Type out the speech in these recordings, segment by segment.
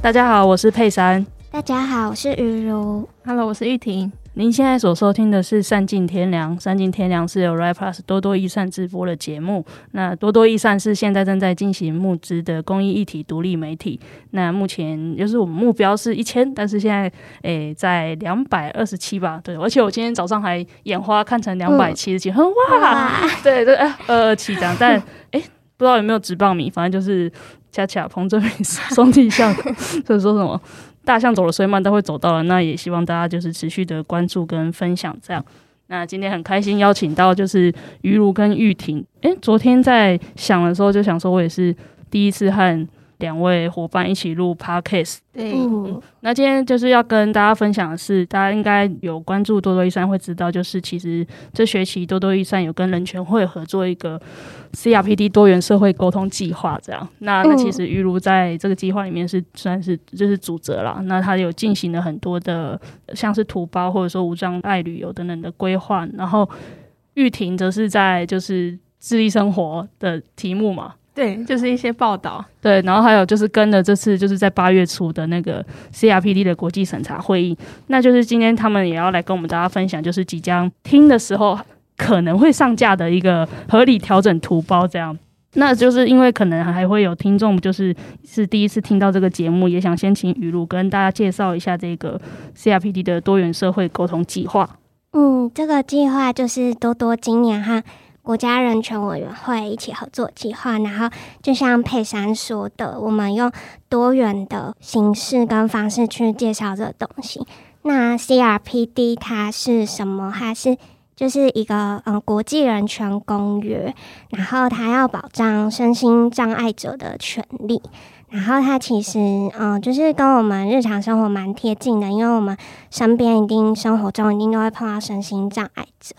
大家好，我是佩珊。大家好，我是雨如。Hello，我是玉婷。您现在所收听的是《善尽天良》，《善尽天良》是由 Right Plus 多多益善直播的节目。那多多益善是现在正在进行募资的公益一体独立媒体。那目前就是我们目标是一千，但是现在诶、欸、在两百二十七吧。对，而且我今天早上还眼花看成两百七十七，很哇，对对，二二七这样，但 诶、欸、不知道有没有直报名，反正就是。恰恰彭正明 双体象，就是说什么大象走的虽慢，但会走到了。那也希望大家就是持续的关注跟分享这样。那今天很开心邀请到就是于如跟玉婷。诶、昨天在想的时候就想说，我也是第一次和。两位伙伴一起录 Podcast，对、嗯，那今天就是要跟大家分享的是，大家应该有关注多多益善会知道，就是其实这学期多多益善有跟人权会合作一个 CRPD 多元社会沟通计划，这样。那那其实于如在这个计划里面是算是就是主责啦，那他有进行了很多的像是土包或者说无障碍旅游等等的规划，然后玉婷则是在就是智力生活的题目嘛。对，就是一些报道。对，然后还有就是跟了这次就是在八月初的那个 CRPD 的国际审查会议，那就是今天他们也要来跟我们大家分享，就是即将听的时候可能会上架的一个合理调整图包这样。那就是因为可能还会有听众就是是第一次听到这个节目，也想先请雨露跟大家介绍一下这个 CRPD 的多元社会沟通计划。嗯，这个计划就是多多今年哈。国家人权委员会一起合作计划，然后就像佩珊说的，我们用多元的形式跟方式去介绍这个东西。那 CRPD 它是什么？它是就是一个嗯国际人权公约，然后它要保障身心障碍者的权利。然后它其实嗯就是跟我们日常生活蛮贴近的，因为我们身边一定生活中一定都会碰到身心障碍者。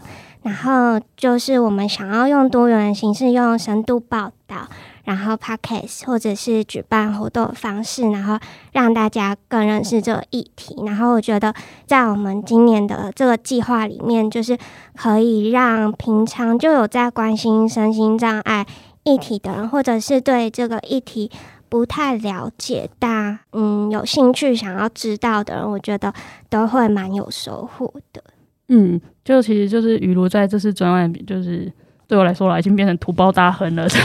然后就是我们想要用多元的形式，用深度报道，然后 podcast 或者是举办活动方式，然后让大家更认识这个议题。然后我觉得，在我们今年的这个计划里面，就是可以让平常就有在关心身心障碍议题的人，或者是对这个议题不太了解但嗯有兴趣想要知道的人，我觉得都会蛮有收获的。嗯，就其实就是于如在这次专案，就是对我来说啦，已经变成土包大亨了。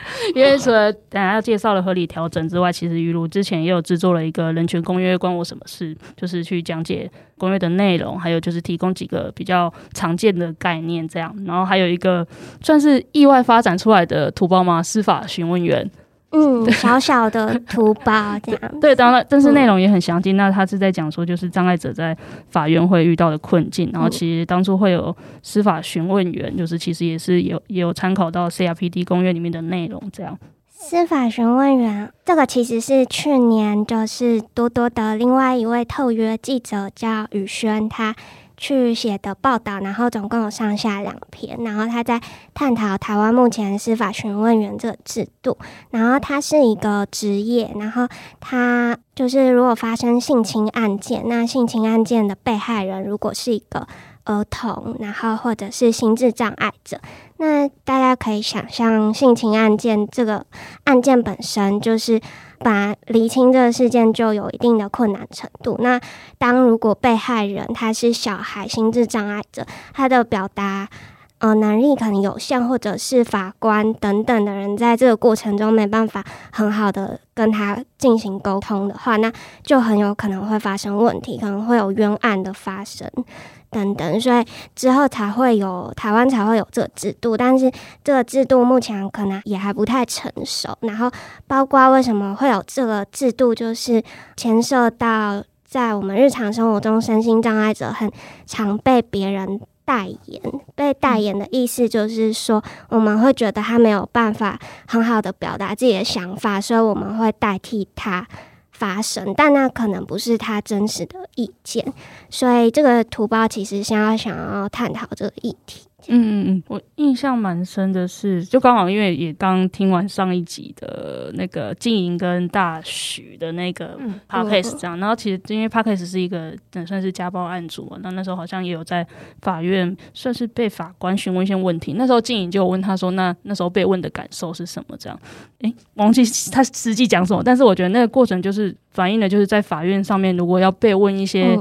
因为除了等下要介绍了合理调整之外，其实于如之前也有制作了一个人权公约关我什么事，就是去讲解公约的内容，还有就是提供几个比较常见的概念这样。然后还有一个算是意外发展出来的土包吗？司法询问员。嗯，小小的图包 这样。对，当然，但是内容也很详尽。那他是在讲说，就是障碍者在法院会遇到的困境。然后，其实当初会有司法询问员，就是其实也是有也有参考到 CRPD 公约里面的内容。这样，司法询问员这个其实是去年就是多多的另外一位特约记者叫宇轩，他。去写的报道，然后总共有上下两篇，然后他在探讨台湾目前司法询问员这个制度，然后他是一个职业，然后他就是如果发生性侵案件，那性侵案件的被害人如果是一个儿童，然后或者是心智障碍者，那大家可以想象性侵案件这个案件本身就是。把厘清这个事件就有一定的困难程度。那当如果被害人他是小孩、心智障碍者，他的表达呃能力可能有限，或者是法官等等的人在这个过程中没办法很好的跟他进行沟通的话，那就很有可能会发生问题，可能会有冤案的发生。等等，所以之后才会有台湾才会有这个制度，但是这个制度目前可能也还不太成熟。然后，包括为什么会有这个制度，就是牵涉到在我们日常生活中，身心障碍者很常被别人代言。被代言的意思就是说，我们会觉得他没有办法很好的表达自己的想法，所以我们会代替他。发生，但那可能不是他真实的意见，所以这个图包其实想要想要探讨这个议题。嗯嗯嗯，我印象蛮深的是，就刚好因为也刚听完上一集的那个静莹跟大许的那个 podcast 这样，然后其实因为 podcast 是一个算是家暴案组嘛，那那时候好像也有在法院算是被法官询问一些问题，那时候静莹就问他说，那那时候被问的感受是什么？这样，诶，忘记他实际讲什么，但是我觉得那个过程就是。反映的就是在法院上面，如果要被问一些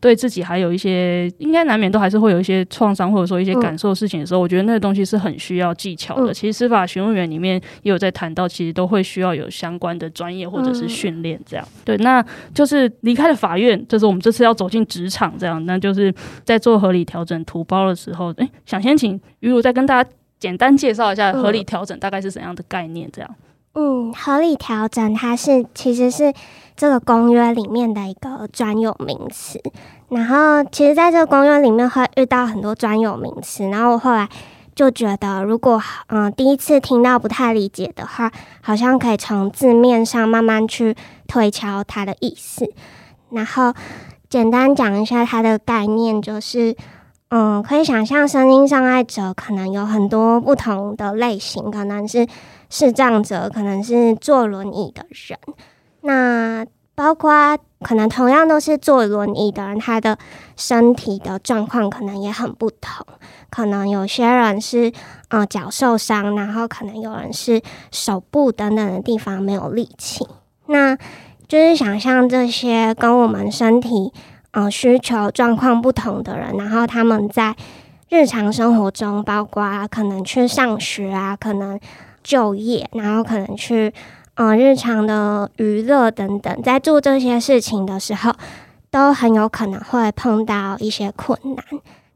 对自己还有一些应该难免都还是会有一些创伤或者说一些感受的事情的时候，我觉得那个东西是很需要技巧的。其实司法询问员里面也有在谈到，其实都会需要有相关的专业或者是训练这样。对，那就是离开了法院，就是我们这次要走进职场这样，那就是在做合理调整图包的时候，哎，想先请于如再跟大家简单介绍一下合理调整大概是怎样的概念这样。嗯，合理调整它是其实是这个公约里面的一个专有名词。然后，其实在这个公约里面会遇到很多专有名词。然后我后来就觉得，如果嗯第一次听到不太理解的话，好像可以从字面上慢慢去推敲它的意思。然后简单讲一下它的概念，就是嗯，可以想象身心障碍者可能有很多不同的类型，可能是。视障者可能是坐轮椅的人，那包括可能同样都是坐轮椅的人，他的身体的状况可能也很不同。可能有些人是呃脚受伤，然后可能有人是手部等等的地方没有力气。那就是想象这些跟我们身体呃需求状况不同的人，然后他们在日常生活中，包括可能去上学啊，可能。就业，然后可能去，嗯、呃，日常的娱乐等等，在做这些事情的时候，都很有可能会碰到一些困难。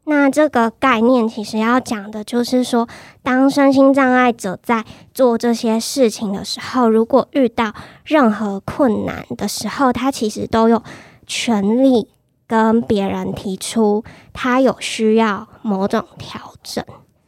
那这个概念其实要讲的就是说，当身心障碍者在做这些事情的时候，如果遇到任何困难的时候，他其实都有权利跟别人提出他有需要某种调整。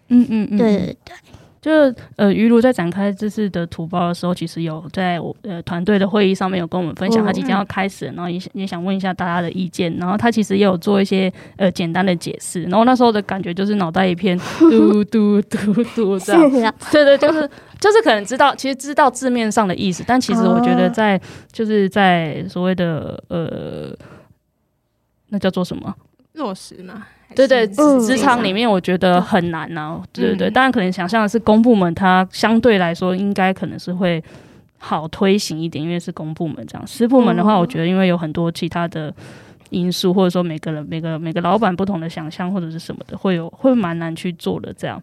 嗯嗯嗯，对对对。就是呃，于如在展开这次的图包的时候，其实有在我呃团队的会议上面有跟我们分享，他即将要开始，然后也也想问一下大家的意见。然后他其实也有做一些呃简单的解释。然后那时候的感觉就是脑袋一片 嘟嘟嘟嘟这样。对对，就是就是可能知道，其实知道字面上的意思，但其实我觉得在就是在所谓的呃，那叫做什么落实嘛。对对，职场里面我觉得很难呢、啊。对对对，当然可能想象的是公部门，它相对来说应该可能是会好推行一点，因为是公部门这样。私部门的话，我觉得因为有很多其他的因素，或者说每个人、每个每个老板不同的想象或者是什么的，会有会蛮难去做的这样。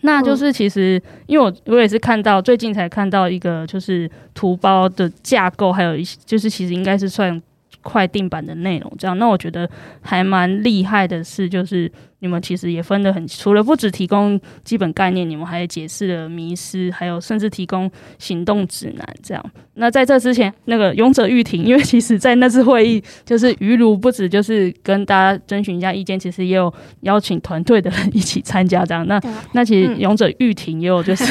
那就是其实因为我我也是看到最近才看到一个就是图包的架构，还有一些就是其实应该是算。快定版的内容，这样，那我觉得还蛮厉害的是，就是你们其实也分得很，除了不只提供基本概念，你们还解释了迷失，还有甚至提供行动指南，这样。那在这之前，那个勇者玉婷，因为其实在那次会议，就是于如不止就是跟大家征询一下意见，其实也有邀请团队的人一起参加，这样。那 那其实勇者玉婷也有就是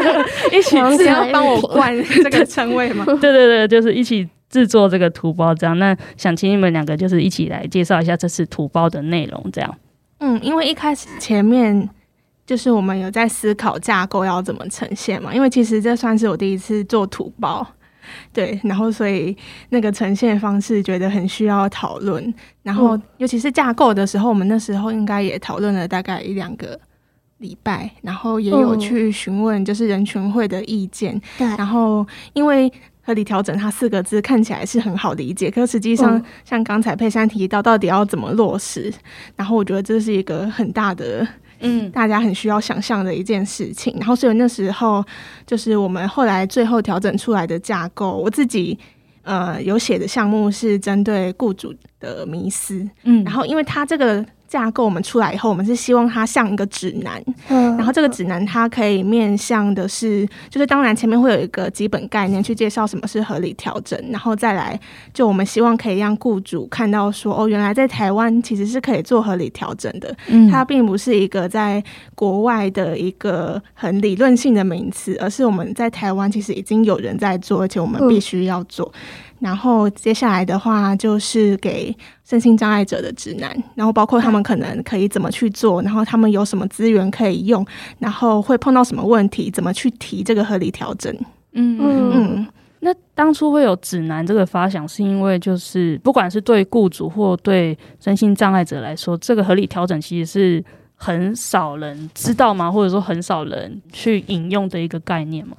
一起是要帮我冠这个 称谓吗？对对对，就是一起。制作这个图包，这样，那想请你们两个就是一起来介绍一下这次图包的内容，这样。嗯，因为一开始前面就是我们有在思考架构要怎么呈现嘛，因为其实这算是我第一次做图包，对，然后所以那个呈现方式觉得很需要讨论，然后尤其是架构的时候，我们那时候应该也讨论了大概一两个礼拜，然后也有去询问就是人群会的意见，对，然后因为。合理调整，它四个字看起来是很好理解，可实际上像刚才佩珊提到，到底要怎么落实？然后我觉得这是一个很大的，嗯，大家很需要想象的一件事情。然后所以那时候就是我们后来最后调整出来的架构，我自己呃有写的项目是针对雇主的迷思，嗯，然后因为它这个。架构我们出来以后，我们是希望它像一个指南，嗯，然后这个指南它可以面向的是，就是当然前面会有一个基本概念去介绍什么是合理调整，然后再来就我们希望可以让雇主看到说，哦，原来在台湾其实是可以做合理调整的，嗯，它并不是一个在国外的一个很理论性的名词，而是我们在台湾其实已经有人在做，而且我们必须要做。然后接下来的话就是给身心障碍者的指南，然后包括他们可能可以怎么去做，然后他们有什么资源可以用，然后会碰到什么问题，怎么去提这个合理调整。嗯嗯嗯。那当初会有指南这个发想，是因为就是不管是对雇主或对身心障碍者来说，这个合理调整其实是很少人知道吗？或者说很少人去引用的一个概念吗？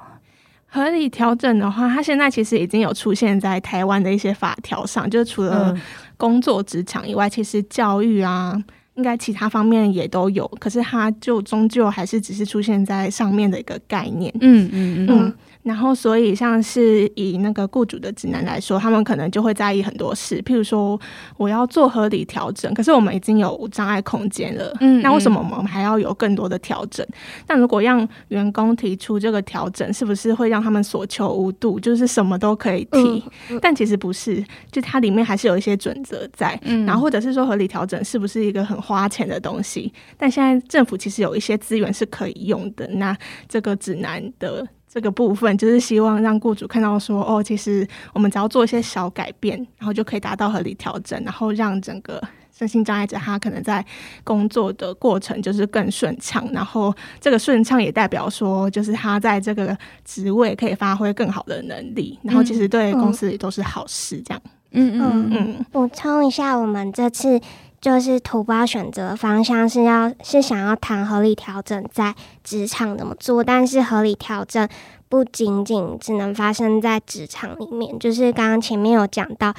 合理调整的话，它现在其实已经有出现在台湾的一些法条上，就是除了工作职场以外，其实教育啊，应该其他方面也都有。可是它就终究还是只是出现在上面的一个概念。嗯嗯嗯。嗯然后，所以像是以那个雇主的指南来说，他们可能就会在意很多事，譬如说我要做合理调整，可是我们已经有无障碍空间了，嗯，那为什么我们还要有更多的调整？那如果让员工提出这个调整，是不是会让他们所求无度，就是什么都可以提？但其实不是，就它里面还是有一些准则在，嗯，然后或者是说合理调整是不是一个很花钱的东西？但现在政府其实有一些资源是可以用的，那这个指南的。这个部分就是希望让雇主看到说，哦，其实我们只要做一些小改变，然后就可以达到合理调整，然后让整个身心障碍者他可能在工作的过程就是更顺畅，然后这个顺畅也代表说，就是他在这个职位可以发挥更好的能力，然后其实对公司也都是好事。这样，嗯嗯嗯。补充一下，我们这次。就是图包选择方向是要是想要谈合理调整在职场怎么做，但是合理调整不仅仅只能发生在职场里面，就是刚刚前面有讲到，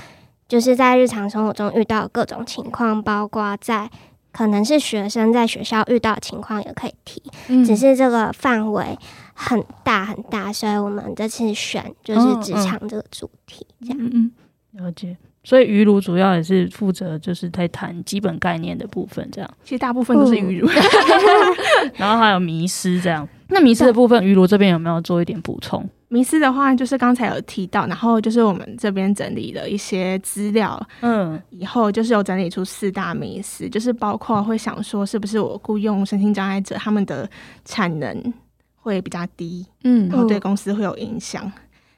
就是在日常生活中遇到各种情况，包括在可能是学生在学校遇到的情况也可以提，嗯、只是这个范围很大很大，所以我们这次选就是职场这个主题，这样，嗯，了解。所以鱼炉主要也是负责就是在谈基本概念的部分，这样。其实大部分都是鱼乳，嗯、然后还有迷失这样。那迷失的部分，鱼炉这边有没有做一点补充？迷失的话，就是刚才有提到，然后就是我们这边整理了一些资料，嗯，以后就是有整理出四大迷失，就是包括会想说，是不是我雇佣身心障碍者，他们的产能会比较低，嗯，然后对公司会有影响，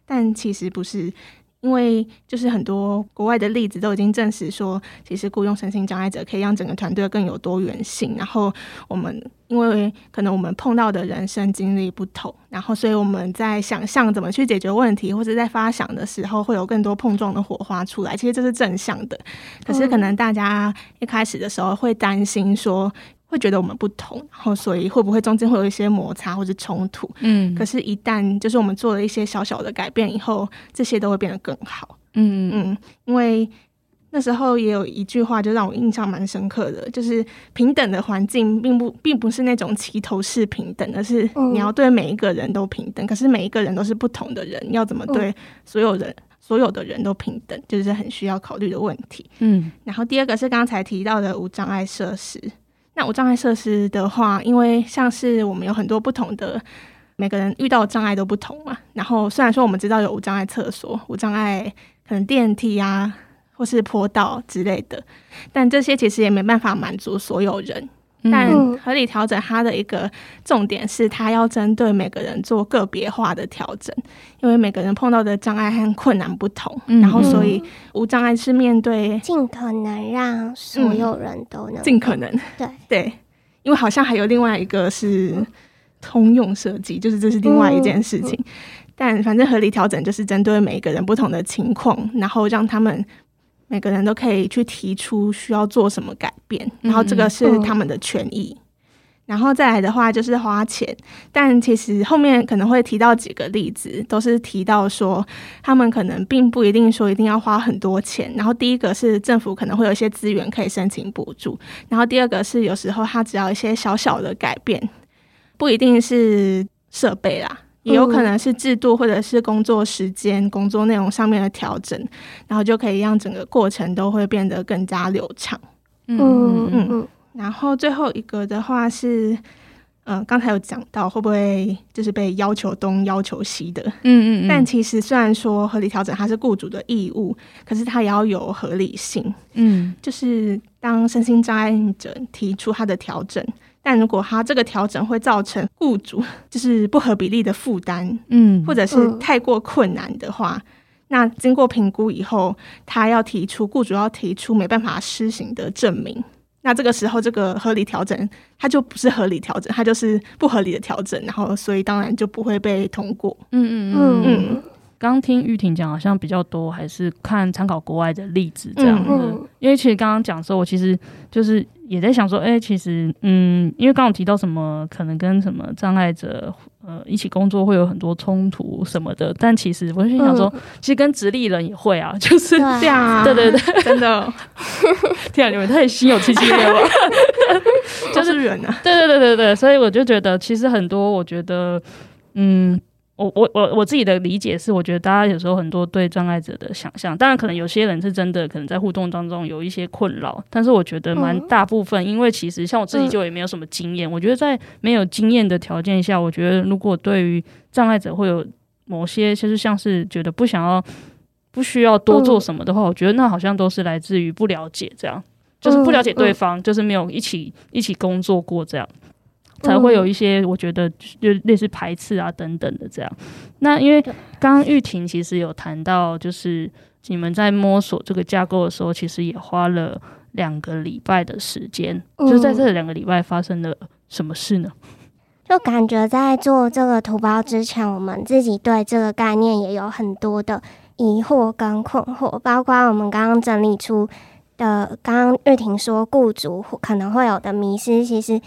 但其实不是。因为就是很多国外的例子都已经证实说，其实雇佣身心障碍者可以让整个团队更有多元性。然后我们因为可能我们碰到的人生经历不同，然后所以我们在想象怎么去解决问题，或者在发想的时候会有更多碰撞的火花出来。其实这是正向的，可是可能大家一开始的时候会担心说。会觉得我们不同，然后所以会不会中间会有一些摩擦或者冲突？嗯，可是，一旦就是我们做了一些小小的改变以后，这些都会变得更好。嗯嗯，因为那时候也有一句话，就让我印象蛮深刻的，就是平等的环境并不并不是那种齐头式平等，而是你要对每一个人都平等。可是每一个人都是不同的人，要怎么对所有人所有的人都平等，就是很需要考虑的问题。嗯，然后第二个是刚才提到的无障碍设施。那无障碍设施的话，因为像是我们有很多不同的，每个人遇到障碍都不同嘛。然后虽然说我们知道有无障碍厕所、无障碍可能电梯啊，或是坡道之类的，但这些其实也没办法满足所有人。但合理调整它的一个重点是，它要针对每个人做个别化的调整，因为每个人碰到的障碍和困难不同，嗯、然后所以无障碍是面对尽可能让所有人都能尽、嗯、可能对。对，因为好像还有另外一个是通用设计，就是这是另外一件事情。嗯、但反正合理调整就是针对每个人不同的情况，然后让他们。每个人都可以去提出需要做什么改变，然后这个是他们的权益。然后再来的话就是花钱，但其实后面可能会提到几个例子，都是提到说他们可能并不一定说一定要花很多钱。然后第一个是政府可能会有一些资源可以申请补助，然后第二个是有时候他只要一些小小的改变，不一定是设备啦。也有可能是制度或者是工作时间、工作内容上面的调整，然后就可以让整个过程都会变得更加流畅。嗯嗯嗯。然后最后一个的话是，嗯、呃，刚才有讲到会不会就是被要求东要求西的？嗯嗯嗯。但其实虽然说合理调整它是雇主的义务，可是它也要有合理性。嗯，就是当身心障碍者提出他的调整。但如果他这个调整会造成雇主 就是不合比例的负担，嗯，或者是太过困难的话，那经过评估以后，他要提出雇主要提出没办法施行的证明。那这个时候，这个合理调整，它就不是合理调整，它就是不合理的调整，然后所以当然就不会被通过。嗯嗯嗯嗯。刚听玉婷讲，好像比较多还是看参考国外的例子这样子。嗯、因为其实刚刚讲的时候，我其实就是也在想说，哎、欸，其实嗯，因为刚刚提到什么，可能跟什么障碍者呃一起工作会有很多冲突什么的，但其实我就想说，嗯、其实跟直立人也会啊，就是这样啊，对对对，真的。天啊，你们太心有戚戚了？就是人啊，对对对对对，所以我就觉得，其实很多，我觉得，嗯。我我我我自己的理解是，我觉得大家有时候很多对障碍者的想象，当然可能有些人是真的可能在互动当中有一些困扰，但是我觉得蛮大部分，因为其实像我自己就也没有什么经验，我觉得在没有经验的条件下，我觉得如果对于障碍者会有某些就是像是觉得不想要、不需要多做什么的话，我觉得那好像都是来自于不了解，这样就是不了解对方，就是没有一起一起工作过这样。才会有一些，我觉得就类似排斥啊等等的这样。那因为刚刚玉婷其实有谈到，就是你们在摸索这个架构的时候，其实也花了两个礼拜的时间。就在这两个礼拜发生了什么事呢？就感觉在做这个图包之前，我们自己对这个概念也有很多的疑惑跟困惑，包括我们刚刚整理出的，刚刚玉婷说雇主可能会有的迷失，其实。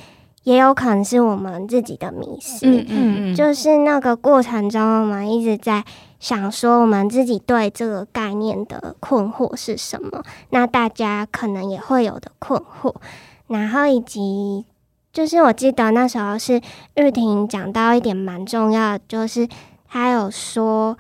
也有可能是我们自己的迷失，嗯嗯，就是那个过程中，我们一直在想说，我们自己对这个概念的困惑是什么？那大家可能也会有的困惑，然后以及就是我记得那时候是玉婷讲到一点蛮重要的，就是她有说。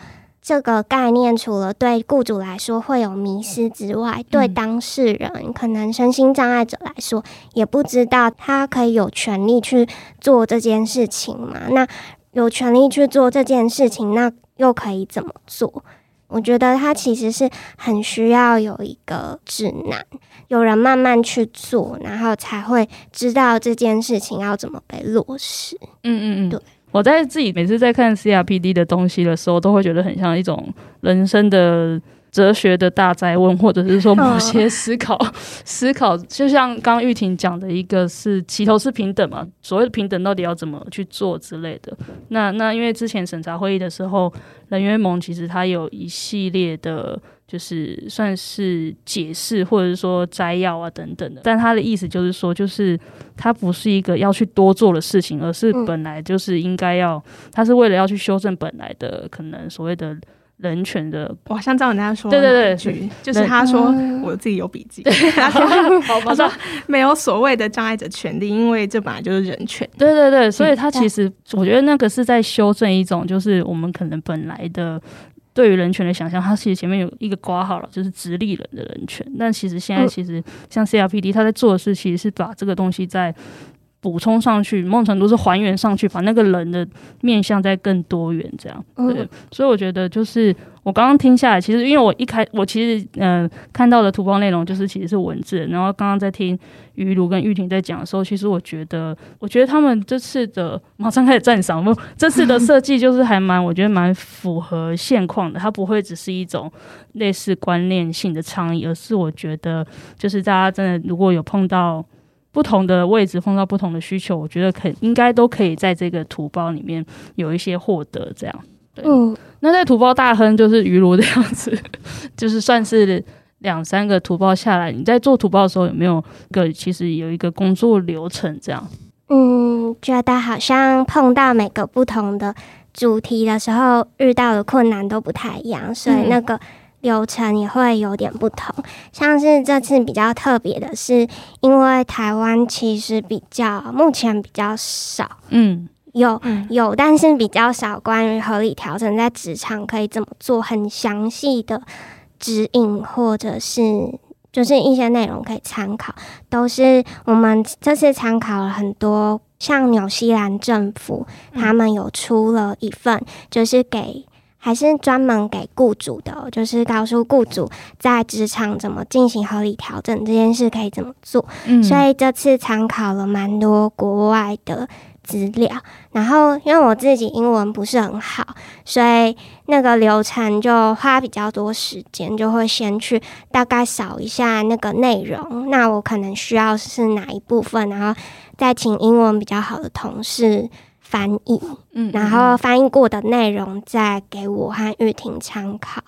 这个概念除了对雇主来说会有迷失之外，对当事人可能身心障碍者来说，也不知道他可以有权利去做这件事情嘛？那有权利去做这件事情，那又可以怎么做？我觉得他其实是很需要有一个指南，有人慢慢去做，然后才会知道这件事情要怎么被落实。嗯嗯嗯，对。我在自己每次在看 CRPD 的东西的时候，都会觉得很像一种人生的哲学的大灾问，或者是说某些思考 思考。就像刚刚玉婷讲的一个是齐头是平等嘛，所谓的平等到底要怎么去做之类的。那那因为之前审查会议的时候，人员盟其实它有一系列的。就是算是解释或者是说摘要啊等等的，但他的意思就是说，就是他不是一个要去多做的事情，而是本来就是应该要，他是为了要去修正本来的可能所谓的人权的。哇，像这样人家说，对对对，就是他说我自己有笔记，他说 没有所谓的障碍者权利，因为这本来就是人权。对对对，所以他其实我觉得那个是在修正一种，就是我们可能本来的。对于人权的想象，它其实前面有一个括号了，就是直立人的人权。但其实现在，其实像 CRPD，他在做的事其实是把这个东西再补充上去，某种程度是还原上去，把那个人的面相再更多元，这样。对，所以我觉得就是。我刚刚听下来，其实因为我一开我其实嗯、呃、看到的图包内容就是其实是文字，然后刚刚在听于如跟玉婷在讲的时候，其实我觉得我觉得他们这次的马上开始赞赏，不，这次的设计就是还蛮我觉得蛮符合现况的，它不会只是一种类似观念性的倡议，而是我觉得就是大家真的如果有碰到不同的位置，碰到不同的需求，我觉得可应该都可以在这个图包里面有一些获得这样。嗯，那在图包大亨就是于如这样子，就是算是两三个图包下来，你在做图包的时候有没有个其实有一个工作流程这样？嗯，觉得好像碰到每个不同的主题的时候，遇到的困难都不太一样，所以那个流程也会有点不同。像是这次比较特别的是，因为台湾其实比较目前比较少，嗯。有有，但是比较少关于合理调整在职场可以怎么做，很详细的指引或者是就是一些内容可以参考，都是我们这次参考了很多，像纽西兰政府他们有出了一份，就是给还是专门给雇主的，就是告诉雇主在职场怎么进行合理调整这件事可以怎么做，所以这次参考了蛮多国外的。资料。然后因为我自己英文不是很好，所以那个流程就花比较多时间，就会先去大概扫一下那个内容。那我可能需要是哪一部分，然后再请英文比较好的同事翻译，嗯，然后翻译过的内容再给我和玉婷参考，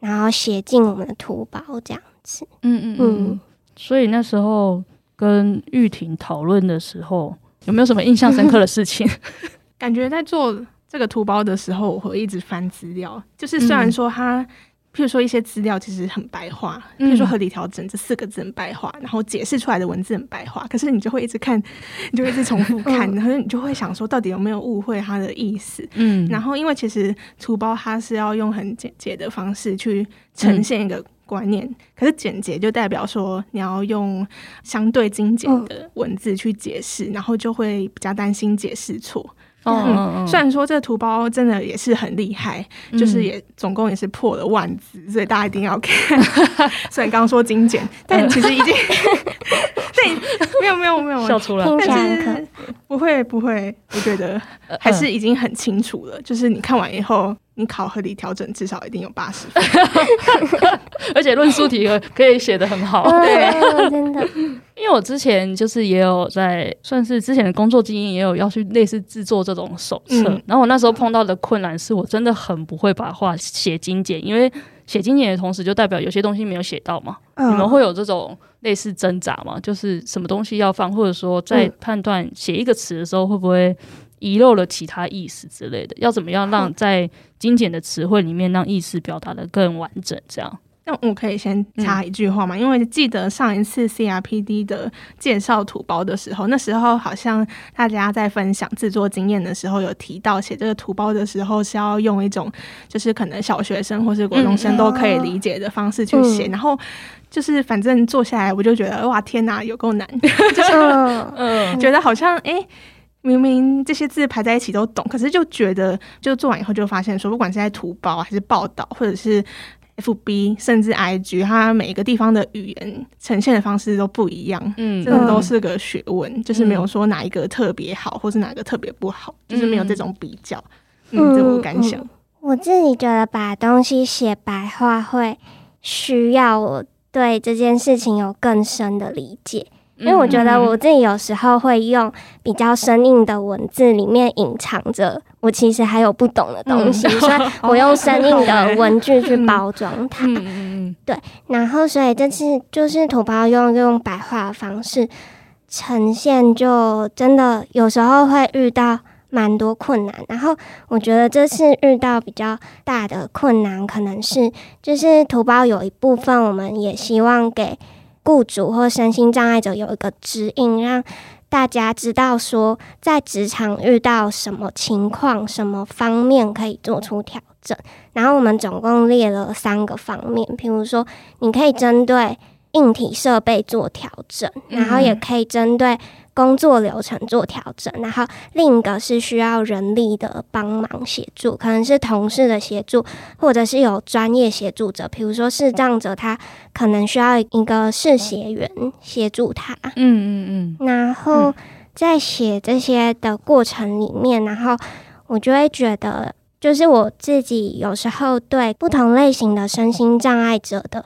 然后写进我们的图包这样子。嗯嗯嗯。所以那时候跟玉婷讨论的时候，有没有什么印象深刻的事情？感觉在做这个图包的时候，我会一直翻资料。就是虽然说它，譬如说一些资料其实很白话，譬如说合理调整这四个字很白话，然后解释出来的文字很白话，可是你就会一直看，你就一直重复看，然后你就会想说，到底有没有误会它的意思？嗯，然后因为其实图包它是要用很简洁的方式去呈现一个。观念，可是简洁就代表说你要用相对精简的文字去解释，嗯、然后就会比较担心解释错。嗯，嗯，虽然说这个图包真的也是很厉害，嗯、就是也总共也是破了万字，所以大家一定要看。虽然刚刚说精简，但其实已经 对，没有没有没有笑出来，但是不会不会，我觉得还是已经很清楚了。就是你看完以后。你考合理调整至少一定有八十分，而且论述题可以写的很好。对，真的。因为我之前就是也有在算是之前的工作经验，也有要去类似制作这种手册。嗯、然后我那时候碰到的困难是我真的很不会把话写精简，因为写精简的同时就代表有些东西没有写到嘛。嗯、你们会有这种类似挣扎吗？就是什么东西要放，或者说在判断写一个词的时候会不会？遗漏了其他意思之类的，要怎么样让在精简的词汇里面让意思表达的更完整？这样，那我可以先插一句话吗？嗯、因为记得上一次 CRPD 的介绍图包的时候，那时候好像大家在分享制作经验的时候，有提到写这个图包的时候是要用一种就是可能小学生或是国中生都可以理解的方式去写，嗯、然后就是反正做下来我就觉得哇天哪，有够难，就是 嗯，觉得好像哎。欸明明这些字排在一起都懂，可是就觉得就做完以后就发现说，不管是在图包还是报道，或者是 FB，甚至 IG，它每一个地方的语言呈现的方式都不一样。嗯，真的都是个学问，嗯、就是没有说哪一个特别好，或是哪个特别不好，嗯、就是没有这种比较。嗯，这我感想、嗯。我自己觉得把东西写白话会需要我对这件事情有更深的理解。因为我觉得我自己有时候会用比较生硬的文字，里面隐藏着我其实还有不懂的东西，嗯、所以我用生硬的文具去包装它。嗯、对，然后所以这次就是土包用用白话的方式呈现，就真的有时候会遇到蛮多困难。然后我觉得这次遇到比较大的困难，可能是就是土包有一部分，我们也希望给。雇主或身心障碍者有一个指引，让大家知道说，在职场遇到什么情况、什么方面可以做出调整。然后我们总共列了三个方面，譬如说，你可以针对硬体设备做调整，然后也可以针对。工作流程做调整，然后另一个是需要人力的帮忙协助，可能是同事的协助，或者是有专业协助者，比如说视障者，他可能需要一个视协员协助他。嗯嗯嗯。然后在写这些的过程里面，然后我就会觉得，就是我自己有时候对不同类型的身心障碍者的。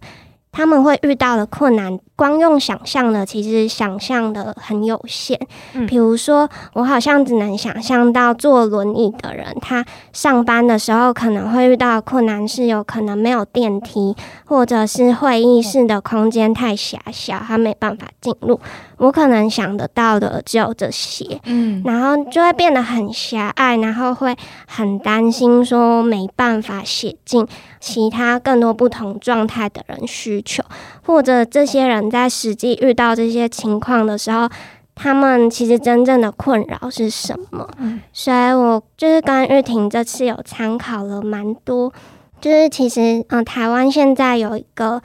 他们会遇到的困难，光用想象的，其实想象的很有限。嗯，比如说，我好像只能想象到坐轮椅的人，他上班的时候可能会遇到困难是有可能没有电梯，或者是会议室的空间太狭小，他没办法进入。我可能想得到的只有这些，嗯，然后就会变得很狭隘，然后会很担心说没办法写进其他更多不同状态的人需求，或者这些人在实际遇到这些情况的时候，他们其实真正的困扰是什么？嗯，所以我就是跟玉婷这次有参考了蛮多，就是其实嗯、呃，台湾现在有一个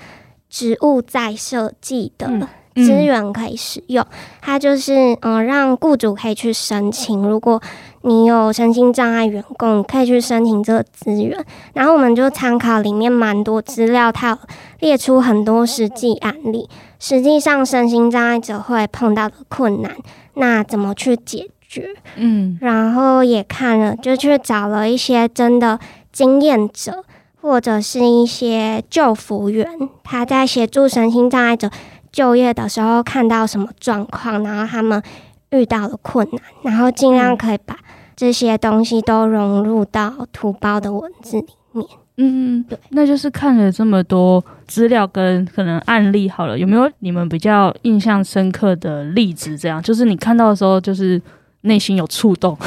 植物再设计的。嗯资源可以使用，它就是嗯、呃，让雇主可以去申请。如果你有身心障碍员工，可以去申请这个资源。然后我们就参考里面蛮多资料，它有列出很多实际案例。实际上，身心障碍者会碰到的困难，那怎么去解决。嗯，然后也看了，就去找了一些真的经验者，或者是一些救服员，他在协助身心障碍者就业的时候看到什么状况，然后他们遇到了困难，然后尽量可以把这些东西都融入到图包的文字里面。嗯，对，那就是看了这么多资料跟可能案例，好了，有没有你们比较印象深刻的例子？这样，就是你看到的时候，就是内心有触动。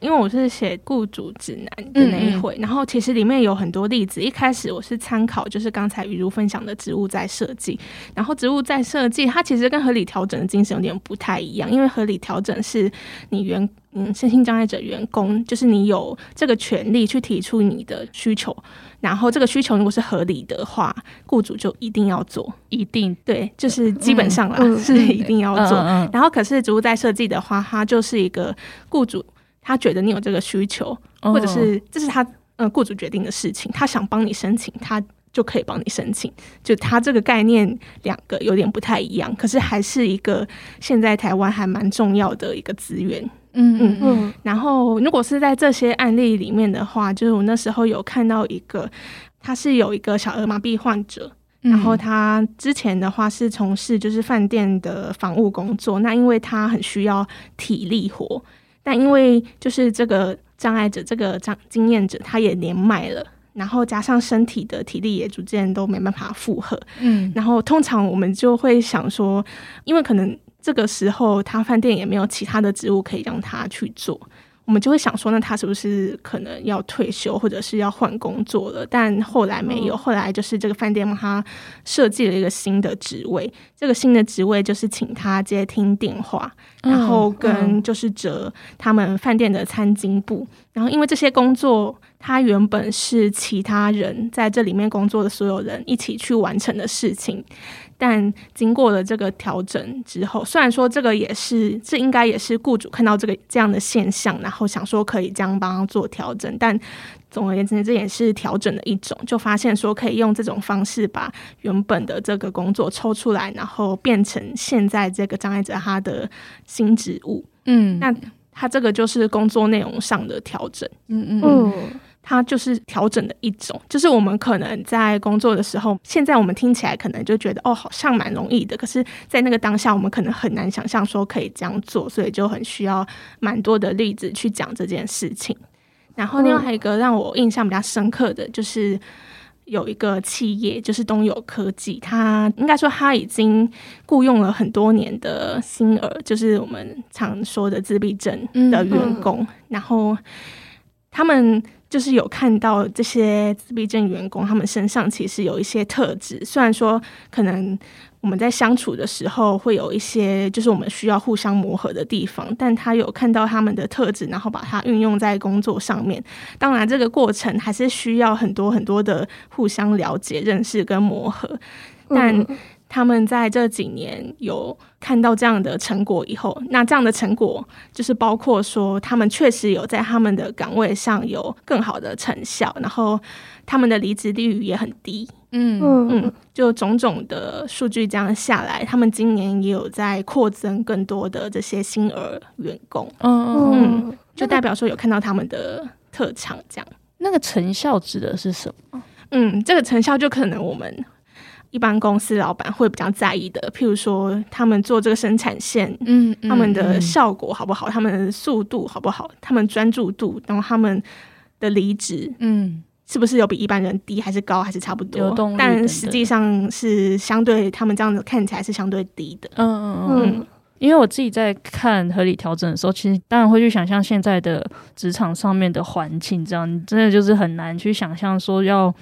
因为我是写雇主指南的那一回，然后其实里面有很多例子。一开始我是参考就是刚才雨茹分享的植物在设计，然后植物在设计它其实跟合理调整的精神有点不太一样，因为合理调整是你员嗯身心障碍者员工，就是你有这个权利去提出你的需求，然后这个需求如果是合理的话，雇主就一定要做，一定对，就是基本上啦、嗯、是一定要做。然后可是植物在设计的话，它就是一个雇主。他觉得你有这个需求，或者是这是他呃雇主决定的事情，他想帮你申请，他就可以帮你申请。就他这个概念两个有点不太一样，可是还是一个现在台湾还蛮重要的一个资源。嗯嗯嗯。然后如果是在这些案例里面的话，就是我那时候有看到一个，他是有一个小儿麻痹患者，然后他之前的话是从事就是饭店的房务工作，那因为他很需要体力活。但因为就是这个障碍者，这个障经验者，他也年迈了，然后加上身体的体力也逐渐都没办法负荷，嗯，然后通常我们就会想说，因为可能这个时候他饭店也没有其他的职务可以让他去做。我们就会想说，那他是不是可能要退休，或者是要换工作了？但后来没有，后来就是这个饭店帮他设计了一个新的职位。这个新的职位就是请他接听电话，然后跟就是折他们饭店的餐巾布。然后因为这些工作，他原本是其他人在这里面工作的所有人一起去完成的事情。但经过了这个调整之后，虽然说这个也是，这应该也是雇主看到这个这样的现象，然后想说可以这样帮他做调整，但总而言之，这也是调整的一种，就发现说可以用这种方式把原本的这个工作抽出来，然后变成现在这个障碍者他的新职务。嗯，那他这个就是工作内容上的调整。嗯嗯嗯。它就是调整的一种，就是我们可能在工作的时候，现在我们听起来可能就觉得哦，好像蛮容易的。可是，在那个当下，我们可能很难想象说可以这样做，所以就很需要蛮多的例子去讲这件事情。然后，另外还有一个让我印象比较深刻的就是有一个企业，就是东友科技，它应该说它已经雇佣了很多年的新儿，就是我们常说的自闭症的员工，嗯嗯、然后他们。就是有看到这些自闭症员工，他们身上其实有一些特质。虽然说可能我们在相处的时候会有一些，就是我们需要互相磨合的地方，但他有看到他们的特质，然后把它运用在工作上面。当然，这个过程还是需要很多很多的互相了解、认识跟磨合，但。他们在这几年有看到这样的成果以后，那这样的成果就是包括说，他们确实有在他们的岗位上有更好的成效，然后他们的离职率也很低。嗯嗯，就种种的数据这样下来，他们今年也有在扩增更多的这些新儿员工。嗯嗯，就代表说有看到他们的特长这样。那个成效指的是什么？嗯，这个成效就可能我们。一般公司老板会比较在意的，譬如说他们做这个生产线，嗯，他们的效果好不好，他们的速度好不好，他们专注度，然后他们的离职，嗯，是不是有比一般人低，还是高，还是差不多？等等，但实际上是相对他们这样子看起来是相对低的。嗯嗯嗯，嗯，因为我自己在看合理调整的时候，其实当然会去想象现在的职场上面的环境，这样真的就是很难去想象说要。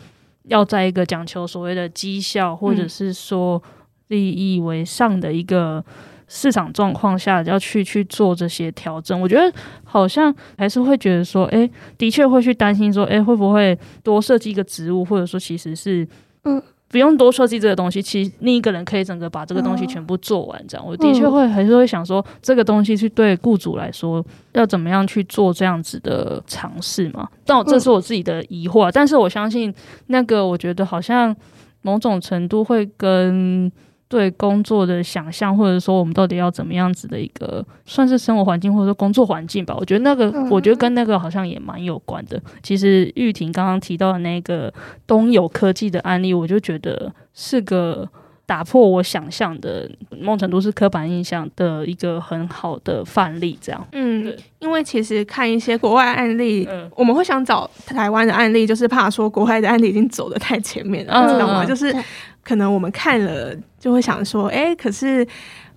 要在一个讲求所谓的绩效，或者是说利益为上的一个市场状况下，要去去做这些调整，我觉得好像还是会觉得说，哎，的确会去担心说，哎，会不会多设计一个职务，或者说其实是，嗯。不用多设计这个东西，其实另一个人可以整个把这个东西全部做完。这样，我的确会还是会想说，这个东西是对雇主来说要怎么样去做这样子的尝试嘛？但我这是我自己的疑惑，但是我相信那个，我觉得好像某种程度会跟对工作的想象，或者说我们到底要怎么样子的一个算是生活环境，或者说工作环境吧。我觉得那个，嗯、我觉得跟那个好像也蛮有关的。其实玉婷刚刚提到的那个东友科技的案例，我就觉得是个。打破我想象的某种程度是刻板印象的一个很好的范例，这样。嗯，因为其实看一些国外案例，嗯、我们会想找台湾的案例，就是怕说国外的案例已经走得太前面了，嗯、知道吗？就是可能我们看了就会想说，哎，可是。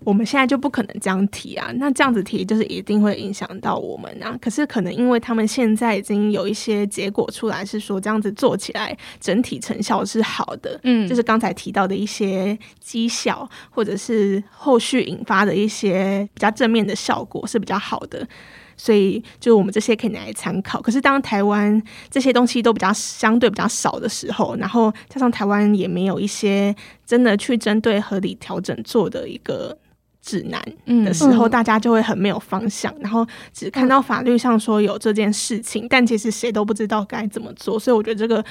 我们现在就不可能这样提啊，那这样子提就是一定会影响到我们啊。可是可能因为他们现在已经有一些结果出来，是说这样子做起来整体成效是好的，嗯，就是刚才提到的一些绩效，或者是后续引发的一些比较正面的效果是比较好的，所以就我们这些可以拿来参考。可是当台湾这些东西都比较相对比较少的时候，然后加上台湾也没有一些真的去针对合理调整做的一个。指南的时候，大家就会很没有方向，然后只看到法律上说有这件事情，但其实谁都不知道该怎么做，所以我觉得这个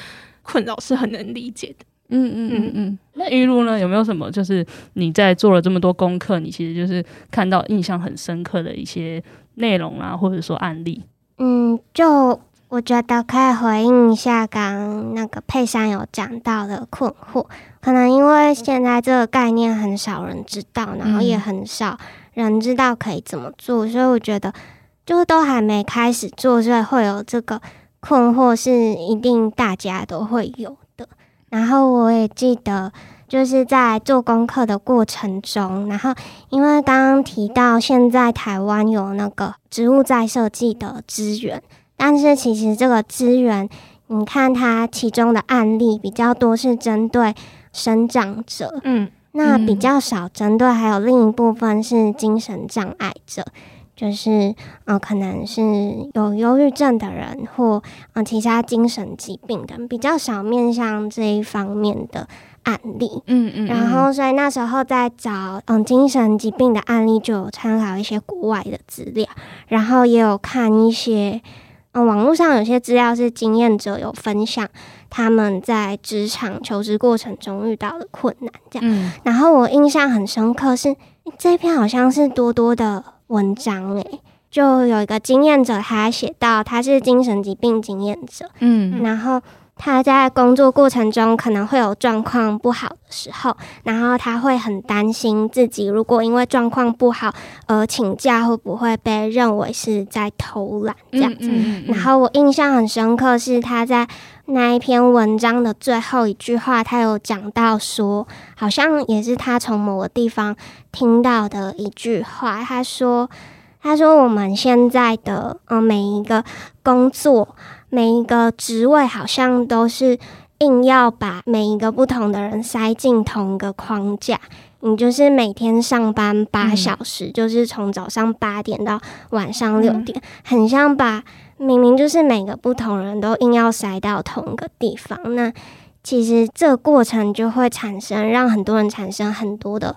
困扰是很能理解的。嗯嗯嗯嗯。那玉露呢？有没有什么就是你在做了这么多功课，你其实就是看到印象很深刻的一些内容啊，或者说案例？嗯，就。我觉得可以回应一下刚刚那个佩珊有讲到的困惑，可能因为现在这个概念很少人知道，然后也很少人知道可以怎么做，所以我觉得就都还没开始做，所以会有这个困惑是一定大家都会有的。然后我也记得就是在做功课的过程中，然后因为刚刚提到现在台湾有那个植物再设计的资源。但是其实这个资源，你看它其中的案例比较多是针对生长者，嗯，那比较少针对还有另一部分是精神障碍者，就是呃可能是有忧郁症的人或呃其他精神疾病的，比较少面向这一方面的案例，嗯嗯，然后所以那时候在找嗯精神疾病的案例，就有参考一些国外的资料，然后也有看一些。嗯，网络上有些资料是经验者有分享他们在职场求职过程中遇到的困难，这样。嗯、然后我印象很深刻是这篇好像是多多的文章诶，就有一个经验者他写到他是精神疾病经验者，嗯，然后。他在工作过程中可能会有状况不好的时候，然后他会很担心自己如果因为状况不好而请假，会不会被认为是在偷懒这样子。嗯嗯嗯、然后我印象很深刻是他在那一篇文章的最后一句话，他有讲到说，好像也是他从某个地方听到的一句话。他说：“他说我们现在的嗯每一个工作。”每一个职位好像都是硬要把每一个不同的人塞进同一个框架。你就是每天上班八小时，嗯、就是从早上八点到晚上六点，嗯、很像把明明就是每个不同人都硬要塞到同一个地方。那其实这个过程就会产生让很多人产生很多的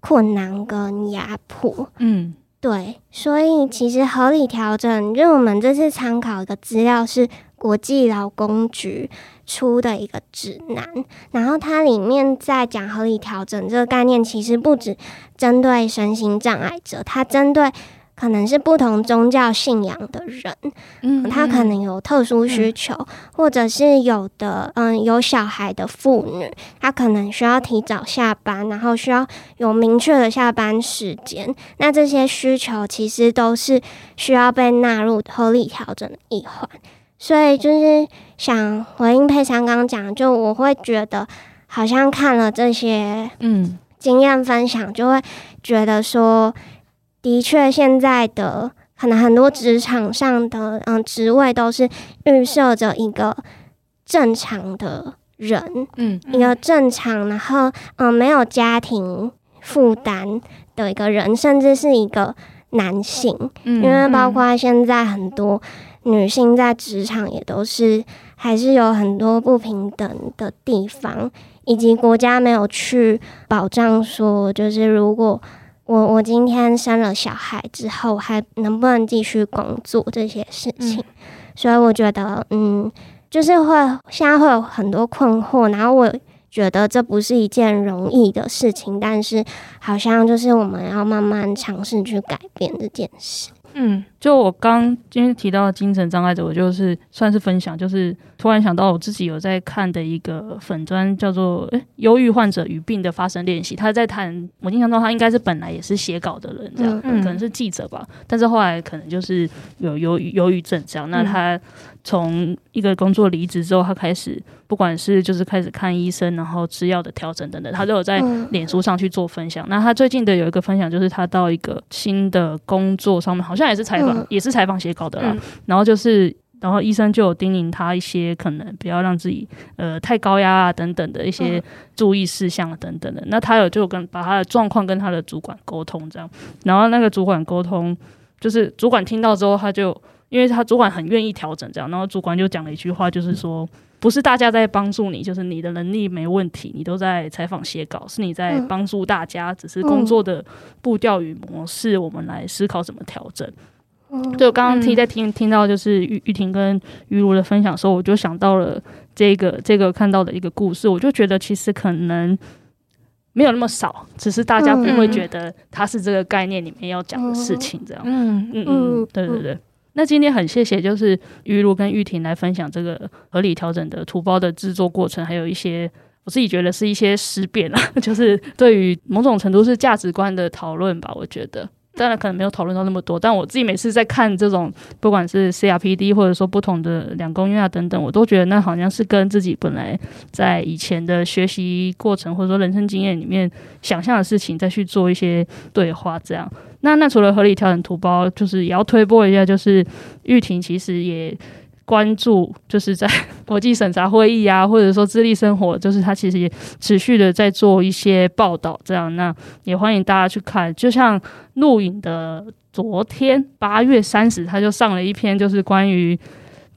困难跟压迫。嗯。对，所以其实合理调整，就我们这次参考的资料是国际劳工局出的一个指南，然后它里面在讲合理调整这个概念，其实不止针对身心障碍者，它针对。可能是不同宗教信仰的人，嗯，他可能有特殊需求，嗯、或者是有的，嗯，有小孩的妇女，她可能需要提早下班，然后需要有明确的下班时间。那这些需求其实都是需要被纳入合理调整的一环。所以就是想回应佩珊刚刚讲，就我会觉得好像看了这些，嗯，经验分享，就会觉得说。的确，现在的可能很多职场上的嗯职位都是预设着一个正常的人，嗯，一个正常，然后嗯没有家庭负担的一个人，甚至是一个男性，嗯，因为包括现在很多女性在职场也都是还是有很多不平等的地方，以及国家没有去保障说，就是如果。我我今天生了小孩之后，还能不能继续工作这些事情？嗯、所以我觉得，嗯，就是会现在会有很多困惑，然后我觉得这不是一件容易的事情，但是好像就是我们要慢慢尝试去改变这件事。嗯，就我刚今天提到精神障碍者，我就是算是分享，就是突然想到我自己有在看的一个粉砖，叫做“诶忧郁患者与病的发生练习”。他在谈，我印象中他应该是本来也是写稿的人，这样、嗯、可能是记者吧，但是后来可能就是有忧郁忧郁症这样。那他从一个工作离职之后，他开始不管是就是开始看医生，然后吃药的调整等等，他都有在脸书上去做分享。那他最近的有一个分享，就是他到一个新的工作上面，好像也是采访，也是采访写稿的啦。然后就是，然后医生就有叮咛他一些可能不要让自己呃太高压啊等等的一些注意事项等等的。那他有就跟把他的状况跟他的主管沟通这样，然后那个主管沟通，就是主管听到之后，他就。因为他主管很愿意调整这样，然后主管就讲了一句话，就是说不是大家在帮助你，就是你的能力没问题，你都在采访写稿，是你在帮助大家，只是工作的步调与模式，我们来思考怎么调整。对，我刚刚听在听听到就是玉玉婷跟于如的分享的时候，我就想到了这个这个看到的一个故事，我就觉得其实可能没有那么少，只是大家不会觉得它是这个概念里面要讲的事情这样。嗯嗯嗯，对对对。那今天很谢谢，就是玉露跟玉婷来分享这个合理调整的图包的制作过程，还有一些我自己觉得是一些思辨啊，就是对于某种程度是价值观的讨论吧，我觉得。当然可能没有讨论到那么多，但我自己每次在看这种，不管是 CRPD 或者说不同的两公约啊等等，我都觉得那好像是跟自己本来在以前的学习过程或者说人生经验里面想象的事情，再去做一些对话。这样，那那除了合理调整图包，就是也要推播一下，就是玉婷其实也。关注就是在 国际审查会议啊，或者说自立生活，就是他其实也持续的在做一些报道，这样，那也欢迎大家去看。就像录影的昨天八月三十，他就上了一篇，就是关于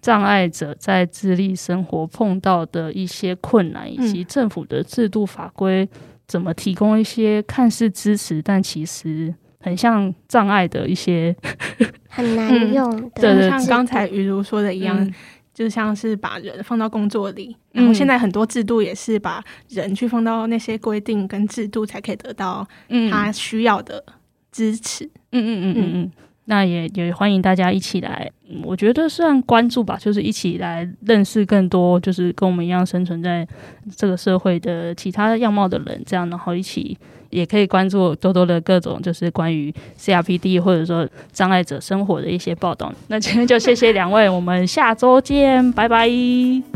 障碍者在自立生活碰到的一些困难，以及政府的制度法规怎么提供一些看似支持，但其实。很像障碍的一些很难用的，对，对，像刚才雨如说的一样，嗯、就像是把人放到工作里，嗯、然后现在很多制度也是把人去放到那些规定跟制度，才可以得到他需要的支持。嗯嗯嗯嗯嗯，那也也欢迎大家一起来，我觉得算关注吧，就是一起来认识更多，就是跟我们一样生存在这个社会的其他样貌的人，这样，然后一起。也可以关注多多的各种，就是关于 CRPD 或者说障碍者生活的一些报道。那今天就谢谢两位，我们下周见，拜拜，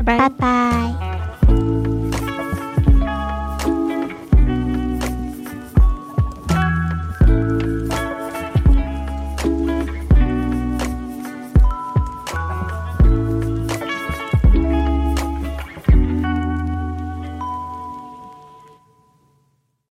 拜拜。